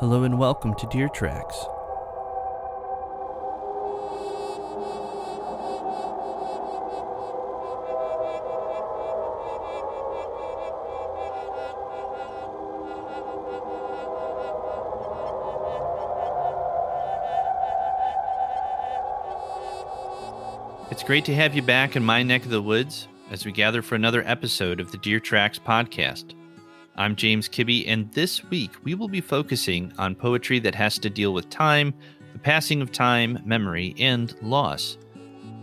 Hello and welcome to Deer Tracks. It's great to have you back in my neck of the woods as we gather for another episode of the Deer Tracks podcast. I'm James Kibbe, and this week we will be focusing on poetry that has to deal with time, the passing of time, memory, and loss.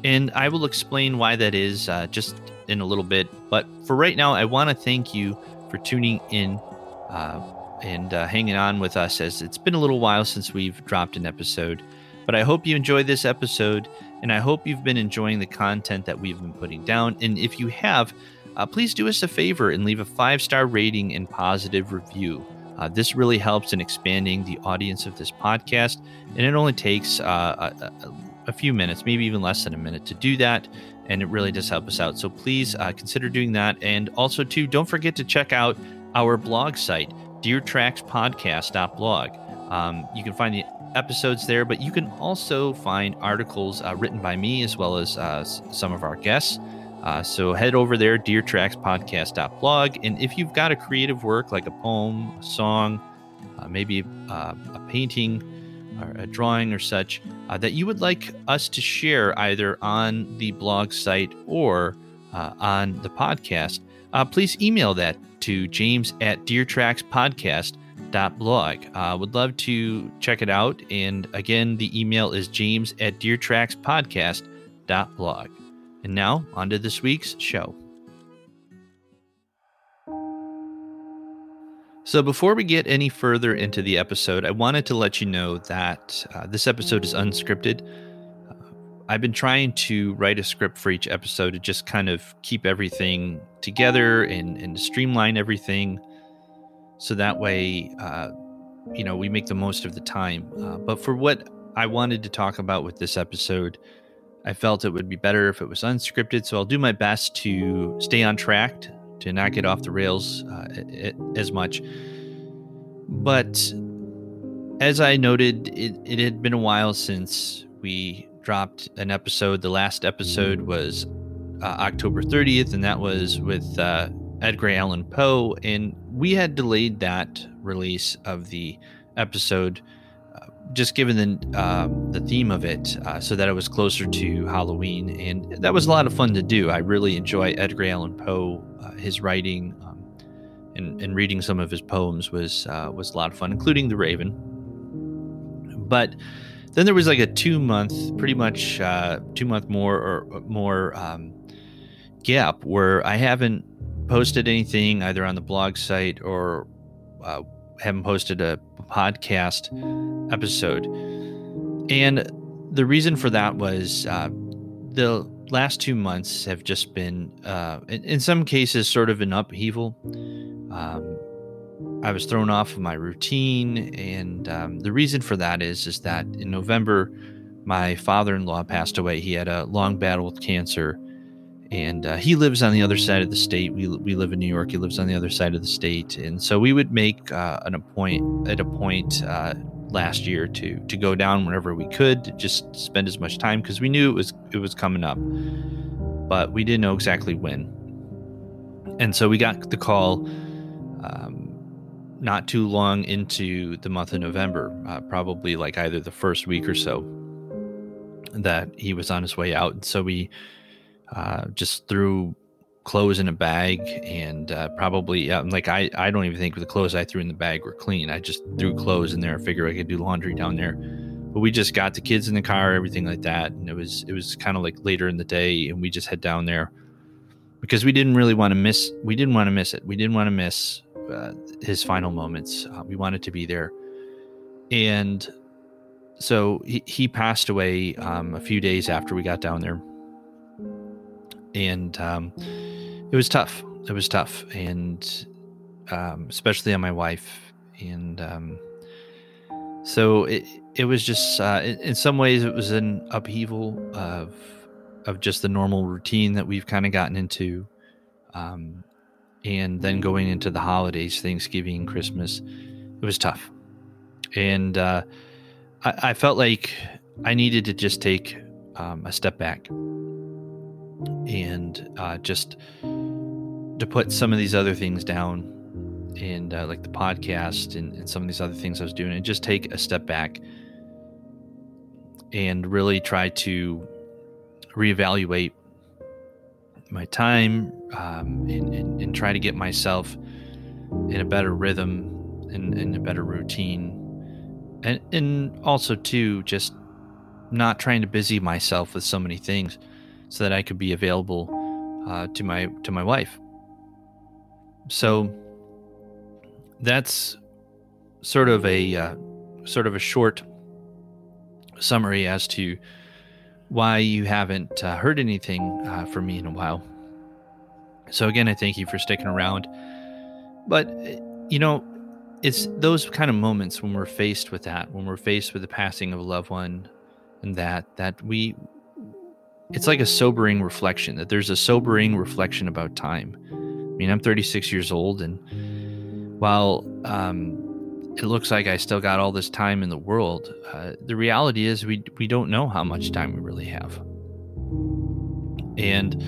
And I will explain why that is uh, just in a little bit. But for right now, I want to thank you for tuning in uh, and uh, hanging on with us as it's been a little while since we've dropped an episode. But I hope you enjoyed this episode, and I hope you've been enjoying the content that we've been putting down. And if you have, uh, please do us a favor and leave a five star rating and positive review. Uh, this really helps in expanding the audience of this podcast, and it only takes uh, a, a, few minutes, maybe even less than a minute, to do that. And it really does help us out. So please uh, consider doing that. And also, too, don't forget to check out our blog site, deertrackspodcast.blog. Um, you can find the episodes there, but you can also find articles uh, written by me as well as uh, some of our guests. Uh, so head over there, deertrackspodcast.blog. And if you've got a creative work like a poem, a song, uh, maybe uh, a painting, or a drawing or such uh, that you would like us to share either on the blog site or uh, on the podcast, uh, please email that to james at deertrackspodcast.blog. Uh, would love to check it out. And again, the email is james at deertrackspodcast.blog. And now, on to this week's show. So, before we get any further into the episode, I wanted to let you know that uh, this episode is unscripted. Uh, I've been trying to write a script for each episode to just kind of keep everything together and, and streamline everything so that way, uh, you know, we make the most of the time. Uh, but for what I wanted to talk about with this episode, I felt it would be better if it was unscripted, so I'll do my best to stay on track, to not get off the rails uh, as much. But as I noted, it, it had been a while since we dropped an episode. The last episode was uh, October 30th, and that was with uh, Edgar Allan Poe. And we had delayed that release of the episode just given the uh, the theme of it, uh, so that it was closer to Halloween, and that was a lot of fun to do. I really enjoy Edgar Allan Poe, uh, his writing, um, and and reading some of his poems was uh, was a lot of fun, including The Raven. But then there was like a two month, pretty much uh, two month more or more um, gap where I haven't posted anything either on the blog site or uh, haven't posted a podcast episode. And the reason for that was uh, the last two months have just been, uh, in, in, some cases, sort of an upheaval. Um, I was thrown off of my routine, and um, the reason for that is is that in November, my father-in-law passed away. He had a long battle with cancer, and uh, he lives on the other side of the state. We, we live in New York. He lives on the other side of the state, and so we would make uh, an appoint at a point uh, last year to to go down whenever we could, to just spend as much time because we knew it was it was coming up, but we didn't know exactly when. And so we got the call um, not too long into the month of November, uh, probably like either the first week or so, that he was on his way out. And so we uh, just threw clothes in a bag and uh, probably uh, like I, I don't even think the clothes I threw in the bag were clean. I just threw clothes in there. I figured I could do laundry down there. But we just got the kids in the car, everything like that, and it was it was kind of like later in the day, and we just head down there because we didn't really want to miss. We didn't want to miss it. We didn't want to miss uh, his final moments. Uh, we wanted to be there, and so he, he passed away um, a few days after we got down there and um, it was tough. It was tough, and um, especially on my wife. And um, so it it was just uh, in, in, some ways it was an upheaval of of just the normal routine that we've kind of gotten into, um, and then going into the holidays, Thanksgiving, Christmas. It was tough, And uh, I, I, felt like I needed to just take um, a step back and uh, just to put some of these other things down and uh, like the podcast and, and some of these other things I was doing and just take a step back and really try to reevaluate my time um, and, and, and, try to get myself in a better rhythm and, and a better routine. And, and also, too, just not trying to busy myself with so many things so that I could be available uh, to my to my wife. So that's sort of a uh, sort of a short summary as to why you haven't uh, heard anything uh, from me in a while. So, again, I thank you for sticking around. But, you know, it's those kind of moments when we're faced with that, when we're faced with the passing of a loved one, and that, that we, it's like a sobering reflection, that there's a sobering reflection about time. I mean, I'm 36 years old, and while um, it looks like I still got all this time in the world. Uh, the reality is, we we don't know how much time we really have, and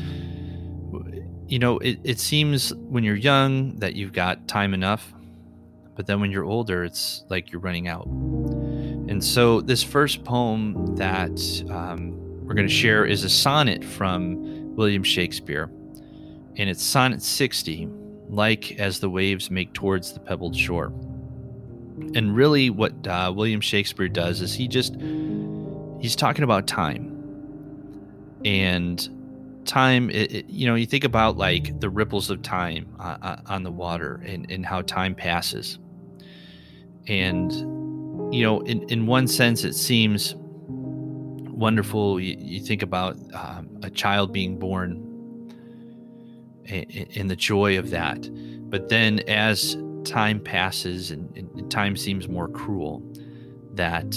you know, it, it seems when you're young that you've got time enough, but then when you're older, it's like you're running out. And so, this first poem that um, we're going to share is a sonnet from William Shakespeare, and it's Sonnet 60, like as the waves make towards the pebbled shore. And really, what uh, William Shakespeare does is he just he's talking about time, and time. It, it, you know, you think about like the ripples of time uh, uh, on the water and, and how time passes, and you know, in in one sense, it seems wonderful. You, you think about um, a child being born and the joy of that. But then as time passes and, and, time seems more cruel, that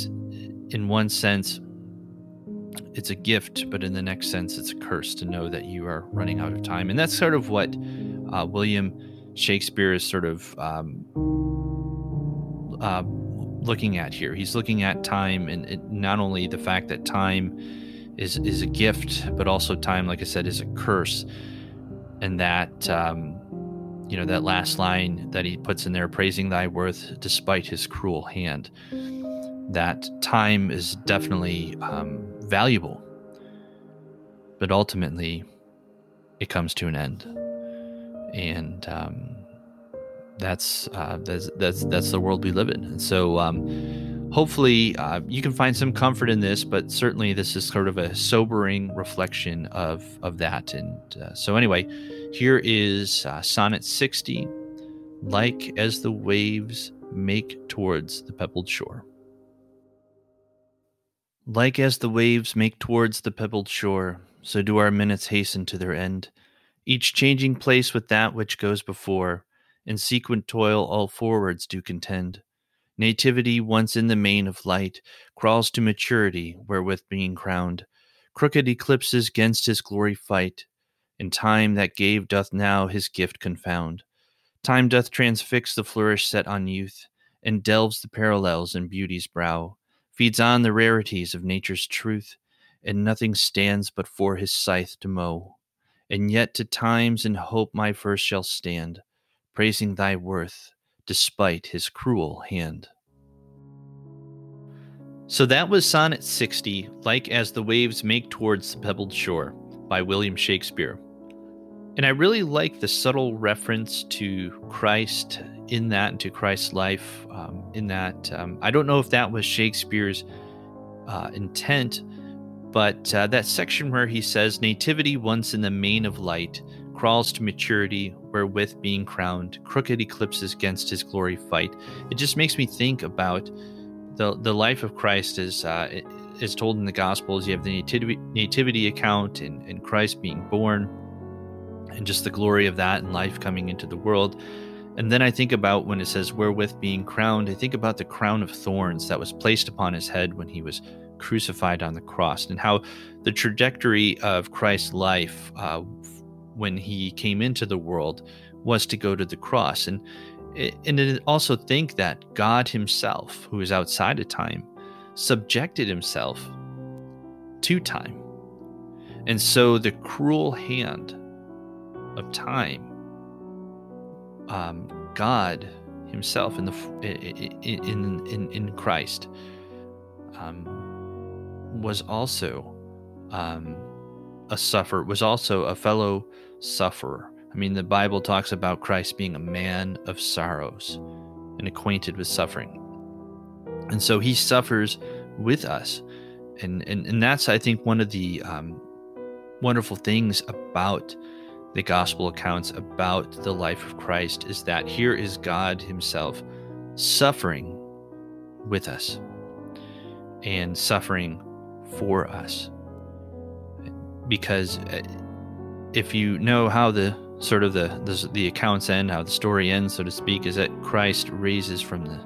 in one sense, it's a gift, but in the next sense, it's a curse to know that you are running out of time. And that's sort of what uh, William Shakespeare is sort of um, uh, looking at here. He's looking at time and, and not only the fact that time is is a gift, but also time, like I said, is a curse. And that um, you know that last line that he puts in there praising thy worth despite his cruel hand that time is definitely um, valuable. But ultimately it comes to an end. And um, that's, uh, that's that's that's the world we live in. And so um, hopefully uh, you can find some comfort in this but certainly this is sort of a sobering reflection of of that. And uh, so anyway here is uh, sonnet 60 like as the waves make towards the pebbled shore. Like as the waves make towards the pebbled shore so do our minutes hasten to their end each changing place with that which goes before in sequent toil all forwards do contend Nativity, once in the main of light, crawls to maturity, wherewith being crowned, crooked eclipses gainst his glory fight, and time that gave doth now his gift confound. Time doth transfix the flourish set on youth, and delves the parallels in beauty's brow, feeds on the rarities of nature's truth, and nothing stands but for his scythe to mow. And yet to times and hope my verse shall stand, praising thy worth, despite his cruel hand. So that was Sonnet 60, Like as the Waves Make Towards the Pebbled Shore, by William Shakespeare. And I really like the subtle reference to Christ in that and to Christ's life um, in that. Um, I don't know if that was Shakespeare's uh, intent, but uh, that section where he says, Nativity once in the main of light, crawls to maturity, wherewith being crowned, crooked eclipses against his glory fight. It just makes me think about the the life of Christ as uh, is told in the Gospels. You have the nativity, nativity account and, and Christ being born, and just the glory of that and life coming into the world. And then I think about when it says wherewith being crowned, I think about the crown of thorns that was placed upon his head when he was crucified on the cross, and how the trajectory of Christ's life uh, when he came into the world was to go to the cross. And and also think that God Himself, who is outside of time, subjected Himself to time. And so the cruel hand of time, um, God Himself in the in in in Christ, um, was also um, a sufferer, was also a fellow sufferer. I mean, the Bible talks about Christ being a man of sorrows and acquainted with suffering. And so he suffers with us. And, and, and that's, I think, one of the um, wonderful things about the gospel accounts about the life of Christ is that here is God Himself suffering with us and suffering for us. Because uh, if you know how the sort of the, the the accounts end, how the story ends, so to speak, is that Christ raises from the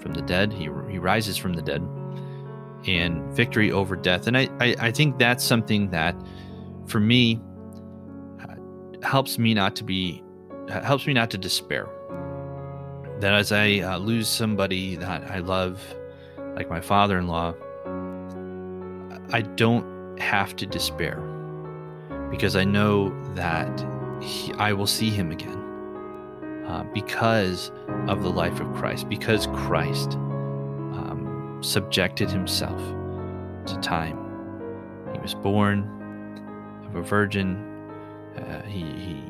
from the dead. He he rises from the dead, and victory over death. And I I, I think that's something that, for me, uh, helps me not to be uh, helps me not to despair. That as I uh, lose somebody that I love, like my father-in-law, I don't have to despair because I know that he, I will see him again uh, because of the life of Christ, because Christ um, subjected himself to time. He was born of a virgin, uh, he, he,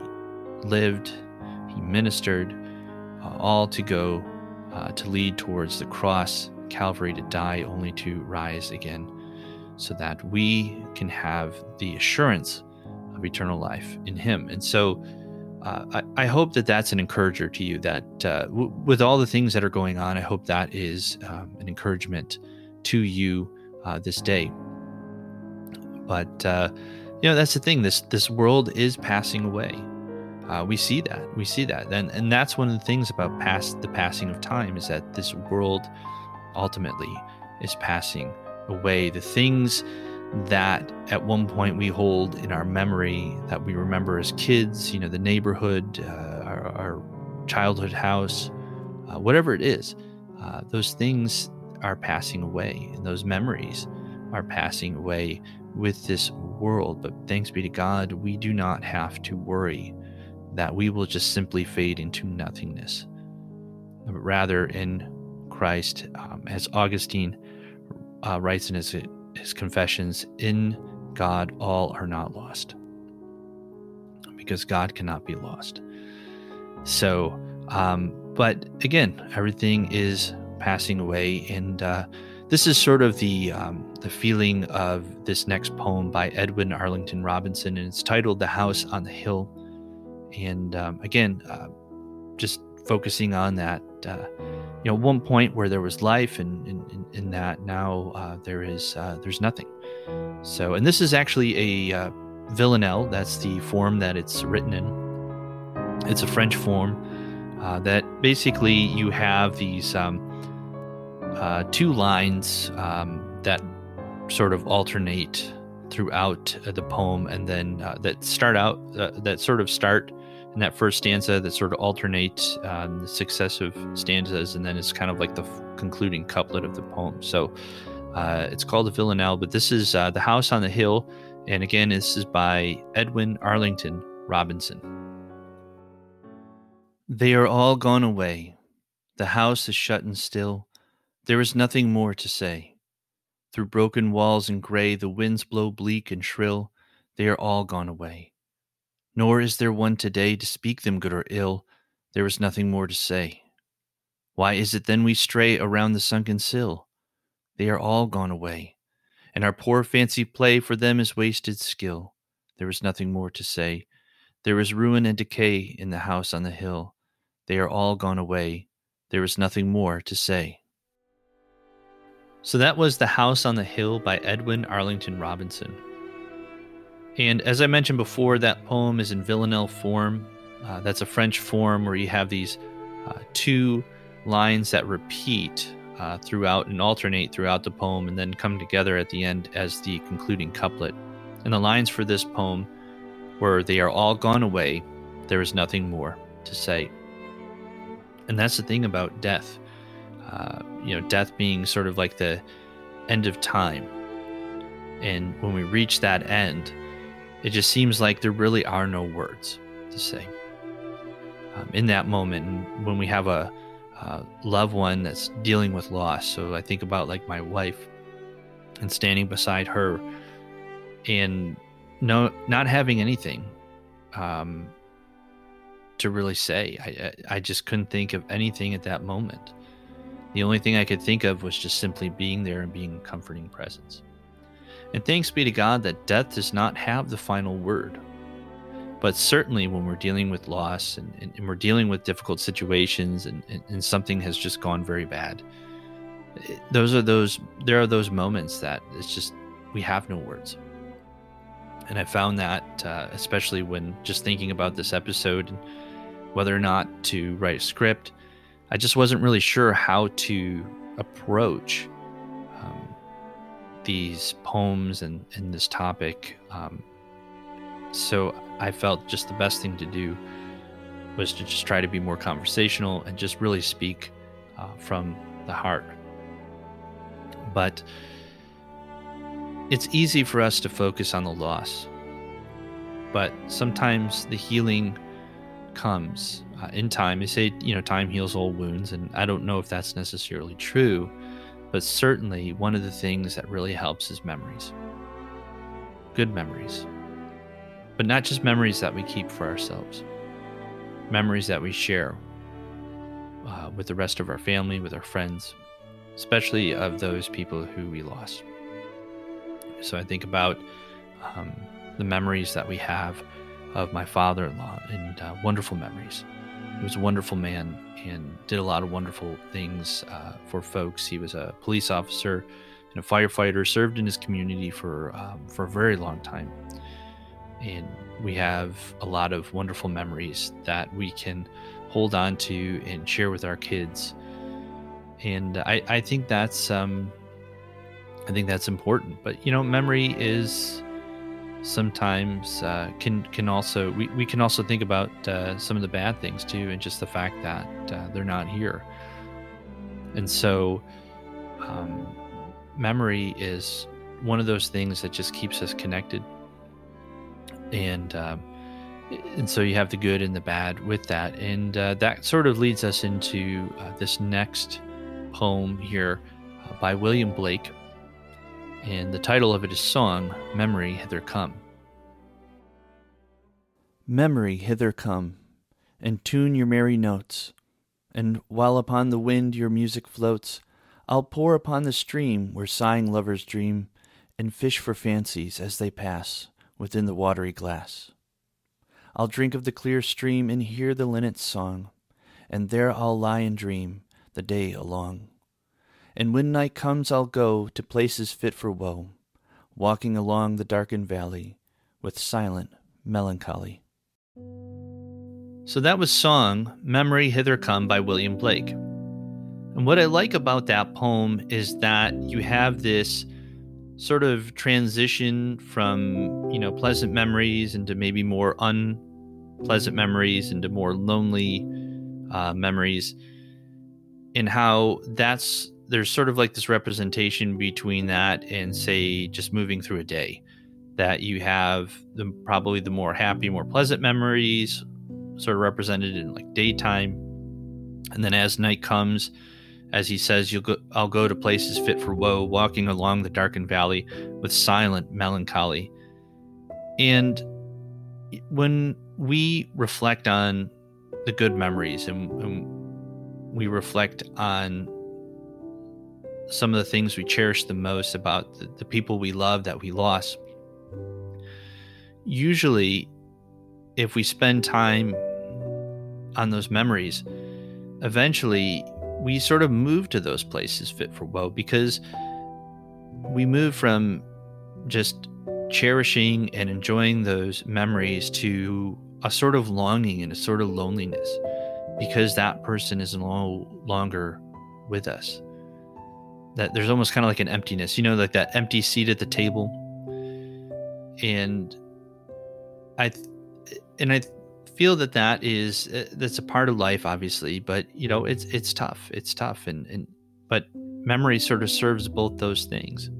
lived, he ministered, uh, all to go uh, to lead towards the cross, Calvary, to die, only to rise again, so that we can have the assurance of eternal life in Him. And so uh, I, I, hope that that's an encourager to you, that uh, w- with all the things that are going on, I hope that is um, an encouragement to you uh, this day. But, uh, you know, that's the thing. This, this world is passing away. Uh, we see that. We see that. And, and that's one of the things about past the passing of time is that this world ultimately is passing away. The things that at one point we hold in our memory that we remember as kids, you know, the neighborhood, uh, our, our, childhood house, uh, whatever it is, uh, those things are passing away and those memories are passing away with this world. But thanks be to God, we do not have to worry that we will just simply fade into nothingness. But rather, in Christ, um, as Augustine uh, writes in his his confessions in God all are not lost because God cannot be lost. So, um, but again, everything is passing away, and uh, this is sort of the um, the feeling of this next poem by Edwin Arlington Robinson, and it's titled "The House on the Hill." And um, again, uh, just focusing on that uh, you know one point where there was life and in, in, that now uh, there is uh, there's nothing. So and this is actually a uh, villanelle. That's the form that it's written in. It's a french form uh, that basically you have these um, uh, two lines um, that sort of alternate throughout the poem and then that start out that sort of start in that first stanza that sort of alternate um, the successive stanzas, and then it's kind of like the f- concluding couplet of the poem. So uh, it's called the Villanelle, but this is uh, The House on the Hill. And again, this is by Edwin Arlington Robinson. They are all gone away. The house is shut and still. There is nothing more to say. Through broken walls and gray, the winds blow bleak and shrill. They are all gone away. Nor is there one today to speak them good or ill. There is nothing more to say. Why is it then we stray around the sunken sill? They are all gone away, and our poor fancy play for them is wasted skill. There is nothing more to say. There is ruin and decay in the house on the hill. They are all gone away. There is nothing more to say. So that was The House on the Hill by Edwin Arlington Robinson. And as I mentioned before, that poem is in villanelle form. Uh, that's a French form where you have these uh, two lines that repeat uh, throughout and alternate throughout the poem and then come together at the end as the concluding couplet. And the lines for this poem were They are all gone away, there is nothing more to say. And that's the thing about death. Uh, you know, death being sort of like the end of time. And when we reach that end, it just seems like there really are no words to say. Um, in that moment, when we have a, a loved one that's dealing with loss, so I think about like my wife and standing beside her and no not having anything um, to really say. I, I just couldn't think of anything at that moment. The only thing I could think of was just simply being there and being a comforting presence. And thanks be to God that death does not have the final word. But certainly, when we're dealing with loss and, and, and we're dealing with difficult situations and, and, something has just gone very bad, those are those, there are those moments that it's just, we have no words. And I found that, uh, especially when just thinking about this episode and whether or not to write a script, I just wasn't really sure how to approach these poems and, and this topic. Um, so I felt just the best thing to do was to just try to be more conversational and just really speak uh, from the heart. But it's easy for us to focus on the loss, but sometimes the healing comes uh, in time. They say, you know, time heals all wounds, and I don't know if that's necessarily true, but certainly one of the things that really helps is memories. Good memories. But not just memories that we keep for ourselves, memories that we share uh, with the rest of our family, with our friends, especially of those people who we lost. So I think about um, the memories that we have of my father in law and uh, wonderful memories. He was a wonderful man and did a lot of wonderful things uh, for folks. He was a police officer and a firefighter, served in his community for, um, for a very long time. And we have a lot of wonderful memories that we can hold on to and share with our kids. And I, I think that's um, I think that's important. But you know, memory is sometimes uh, can can also we, we can also think about uh, some of the bad things too, and just the fact that uh, they're not here. And so, um, memory is one of those things that just keeps us connected. And um, and so you have the good and the bad with that, and uh, that sort of leads us into uh, this next poem here by William Blake and the title of it is Song Memory Hither Come. Memory hither come, and tune your merry notes, and while upon the wind your music floats, I'll pour upon the stream where sighing lovers dream, and fish for fancies as they pass within the watery glass. I'll drink of the clear stream and hear the linnet's song, and there I'll lie and dream the day along. And when night comes, I'll go to places fit for woe, walking along the darkened valley with silent melancholy. So that was song Memory Hither Come by William Blake. And what I like about that poem is that you have this sort of transition from, you know, pleasant memories into maybe more unpleasant memories into more lonely uh, memories and how that's there's sort of like this representation between that and say just moving through a day that you have the probably the more happy more pleasant memories sort of represented in like daytime. And then as night comes as he says you'll go i'll go to places fit for woe walking along the darkened valley with silent melancholy. And when we reflect on the good memories and, and we reflect on some of the things we cherish the most about the, the people we love that we lost. Usually, if we spend time on those memories, eventually we sort of move to those places fit for woe because we move from just cherishing and enjoying those memories to a sort of longing and a sort of loneliness because that person is no longer with us that there's almost kind of like an emptiness, you know, like that empty seat at the table. And I, and I, feel that that is uh, that's a part of life obviously but you know it's it's tough it's tough and and but memory sort of serves both those things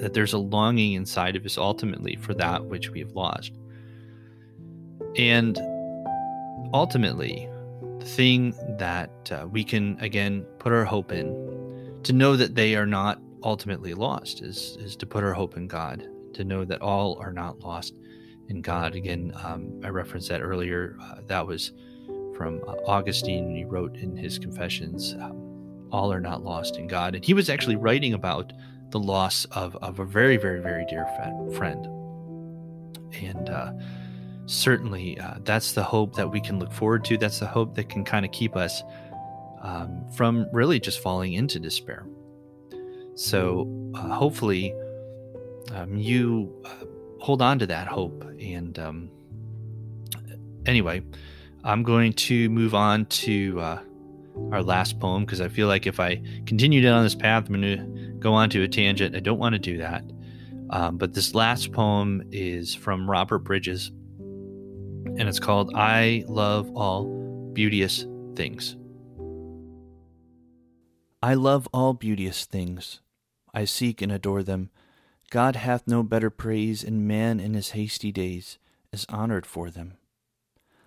that there's a longing inside of us ultimately for that which we have lost and ultimately the thing that uh, we can again put our hope in to know that they are not ultimately lost is is to put our hope in god to know that all are not lost in God. Again, um, I referenced that earlier. Uh, that was from uh, Augustine. He wrote in his Confessions, um, All are not lost in God. And he was actually writing about the loss of, of a very, very, very dear friend. And uh, certainly uh, that's the hope that we can look forward to. That's the hope that can kind of keep us um, from really just falling into despair. So uh, hopefully, um, you uh, hold on to that hope. And um, anyway, I'm going to move on to uh, our last poem because I feel like if I continue down this path, I'm going to go on to a tangent. I don't want to do that. Um, but this last poem is from Robert Bridges, and it's called I Love All Beauteous Things. I love all beauteous things. I seek and adore them. God hath no better praise, and man in his hasty days is honored for them.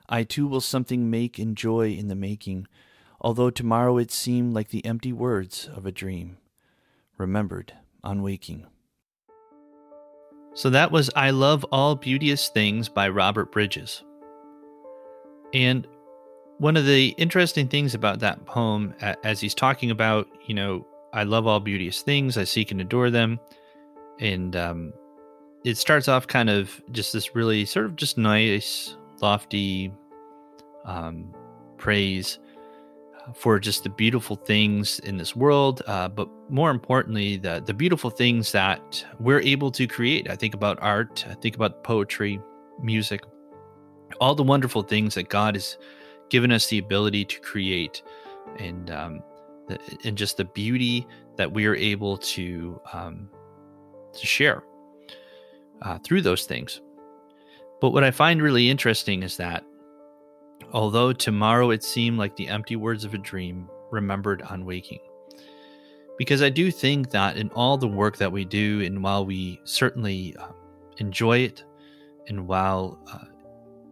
I too will something make and joy in the making, although tomorrow it seem like the empty words of a dream, remembered on waking. So that was I Love All Beauteous Things by Robert Bridges. And one of the interesting things about that poem, as he's talking about, you know, I love all beauteous things, I seek and adore them and um, it starts off kind of just this really sort of just nice, lofty um, praise for just the beautiful things in this world, uh, but more importantly, the the beautiful things that we're able to create. I think about art, I think about poetry, music, all the wonderful things that God has given us the ability to create, and um, and just the beauty that we are able to um, to share uh, through those things. But what I find really interesting is that although tomorrow it seemed like the empty words of a dream remembered on waking, because I do think that in all the work that we do, and while we certainly uh, enjoy it, and while uh,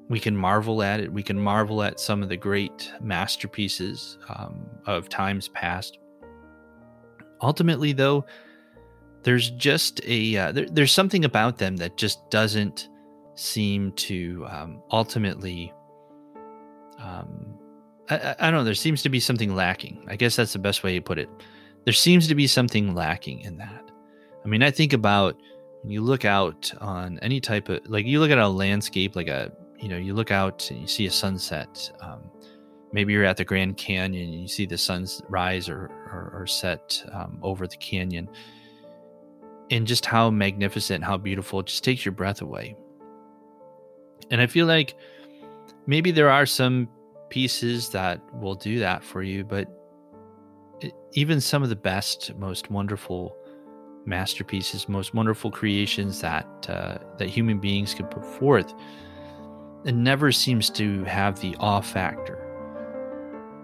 we can marvel at it, we can marvel at some of the great masterpieces um, of times past. Ultimately, though, there's just a uh, there, there's something about them that just doesn't seem to um, ultimately um, I, I, don't know there seems to be something lacking. I guess that's the best way to put it. There seems to be something lacking in that. I mean i think about when you look out on any type of like you look at a landscape like a you know you look out and you see a sunset um, maybe you're at the grand canyon and you see the sun's rise or, or, or set um, over the canyon and just how magnificent, how beautiful, it just takes your breath away. And I feel like maybe there are some pieces that will do that for you, but even some of the best, most wonderful masterpieces, most wonderful creations that uh, that human beings can put forth, it never seems to have the awe factor.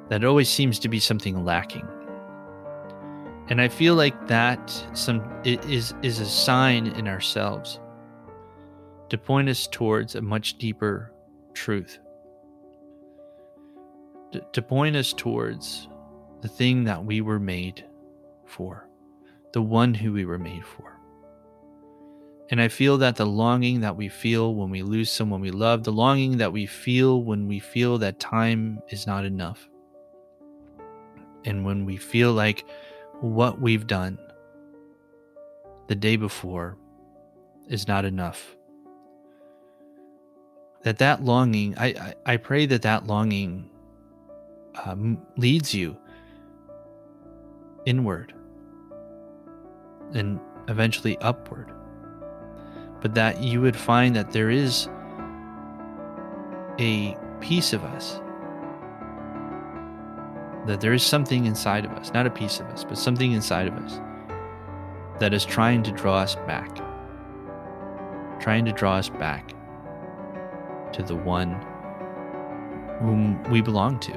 That always seems to be something lacking. And I feel like that some is is a sign in ourselves to point us towards a much deeper truth. To, to point us towards the thing that we were made for, the one who we were made for. And I feel that the longing that we feel when we lose someone we love, the longing that we feel when we feel that time is not enough, and when we feel like what we've done the day before is not enough. That that longing, I, I, I pray that that longing um, leads you inward and eventually upward. But that you would find that there is a piece of us that there is something inside of us, not a piece of us, but something inside of us that is trying to draw us back, trying to draw us back to the one whom we belong to,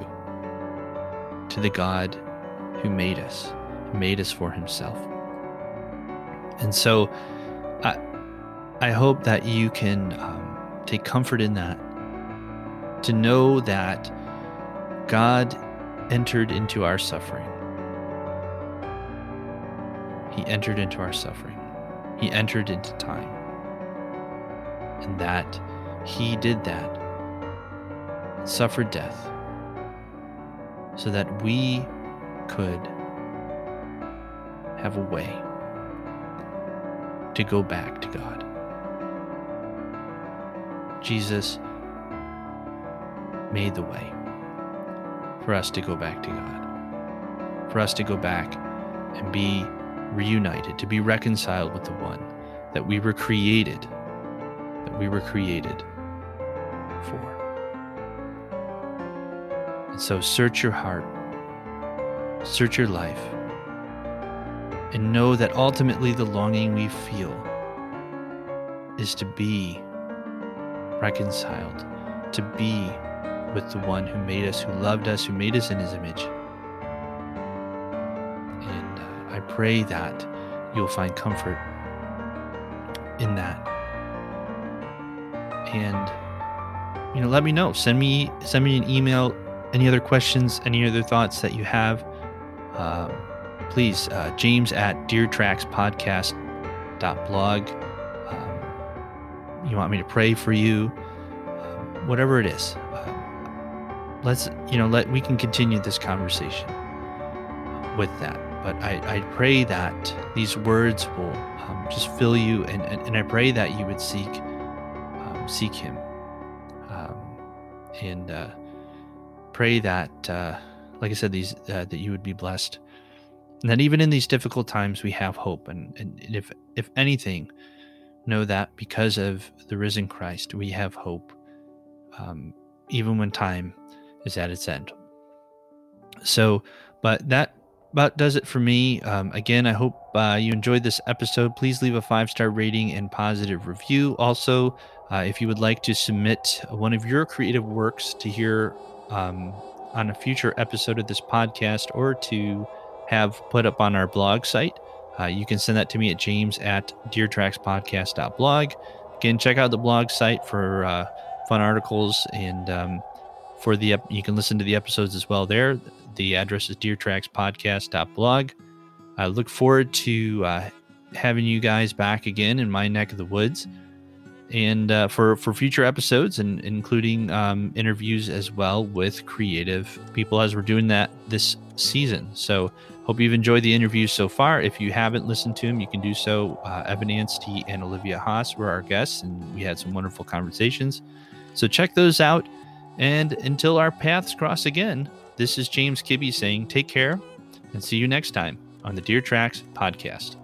to the God who made us, made us for himself. And so I, I hope that you can um, take comfort in that, to know that God entered into our suffering. He entered into our suffering. He entered into time. And that He did that, suffered death, so that we could have a way to go back to God. Jesus made the way for us to go back to God, for us to go back and be reunited, to be reconciled with the one that we were created, that we were created for. And so search your heart, search your life, and know that ultimately the longing we feel is to be reconciled, to be with the one who made us, who loved us, who made us in his image. And uh, I pray that you'll find comfort in that. And you know, let me know. Send me send me an email. Any other questions? Any other thoughts that you have? Uh, please, uh, James at deertrackspodcast.blog. Um, you want me to pray for you? Um, whatever it is let's you know let we can continue this conversation with that but i, I pray that these words will um, just fill you and, and, and, i pray that you would seek um, seek him um, and uh, pray that uh, like i said these uh, that you would be blessed and that even in these difficult times we have hope and, and if if anything know that because of the risen christ we have hope um, even when time is at its end. So, but that about does it for me. Um, again, I hope uh, you enjoyed this episode. Please leave a five star rating and positive review. Also, uh, if you would like to submit one of your creative works to hear um, on a future episode of this podcast or to have put up on our blog site, uh, you can send that to me at james at deertrackspodcast.blog. Again, check out the blog site for uh, fun articles and um, for the you can listen to the episodes as well there. The address is deertrackspodcast.blog. I look forward to uh, having you guys back again in my neck of the woods, and uh, for for future episodes, and including um, interviews as well with creative people as we're doing that this season. So hope you've enjoyed the interviews so far. If you haven't listened to them, you can do so. Uh, Evan Anstey and Olivia Haas were our guests, and we had some wonderful conversations. So check those out. And until our paths cross again, this is James Kibbe saying take care and see you next time on the Deer Tracks podcast.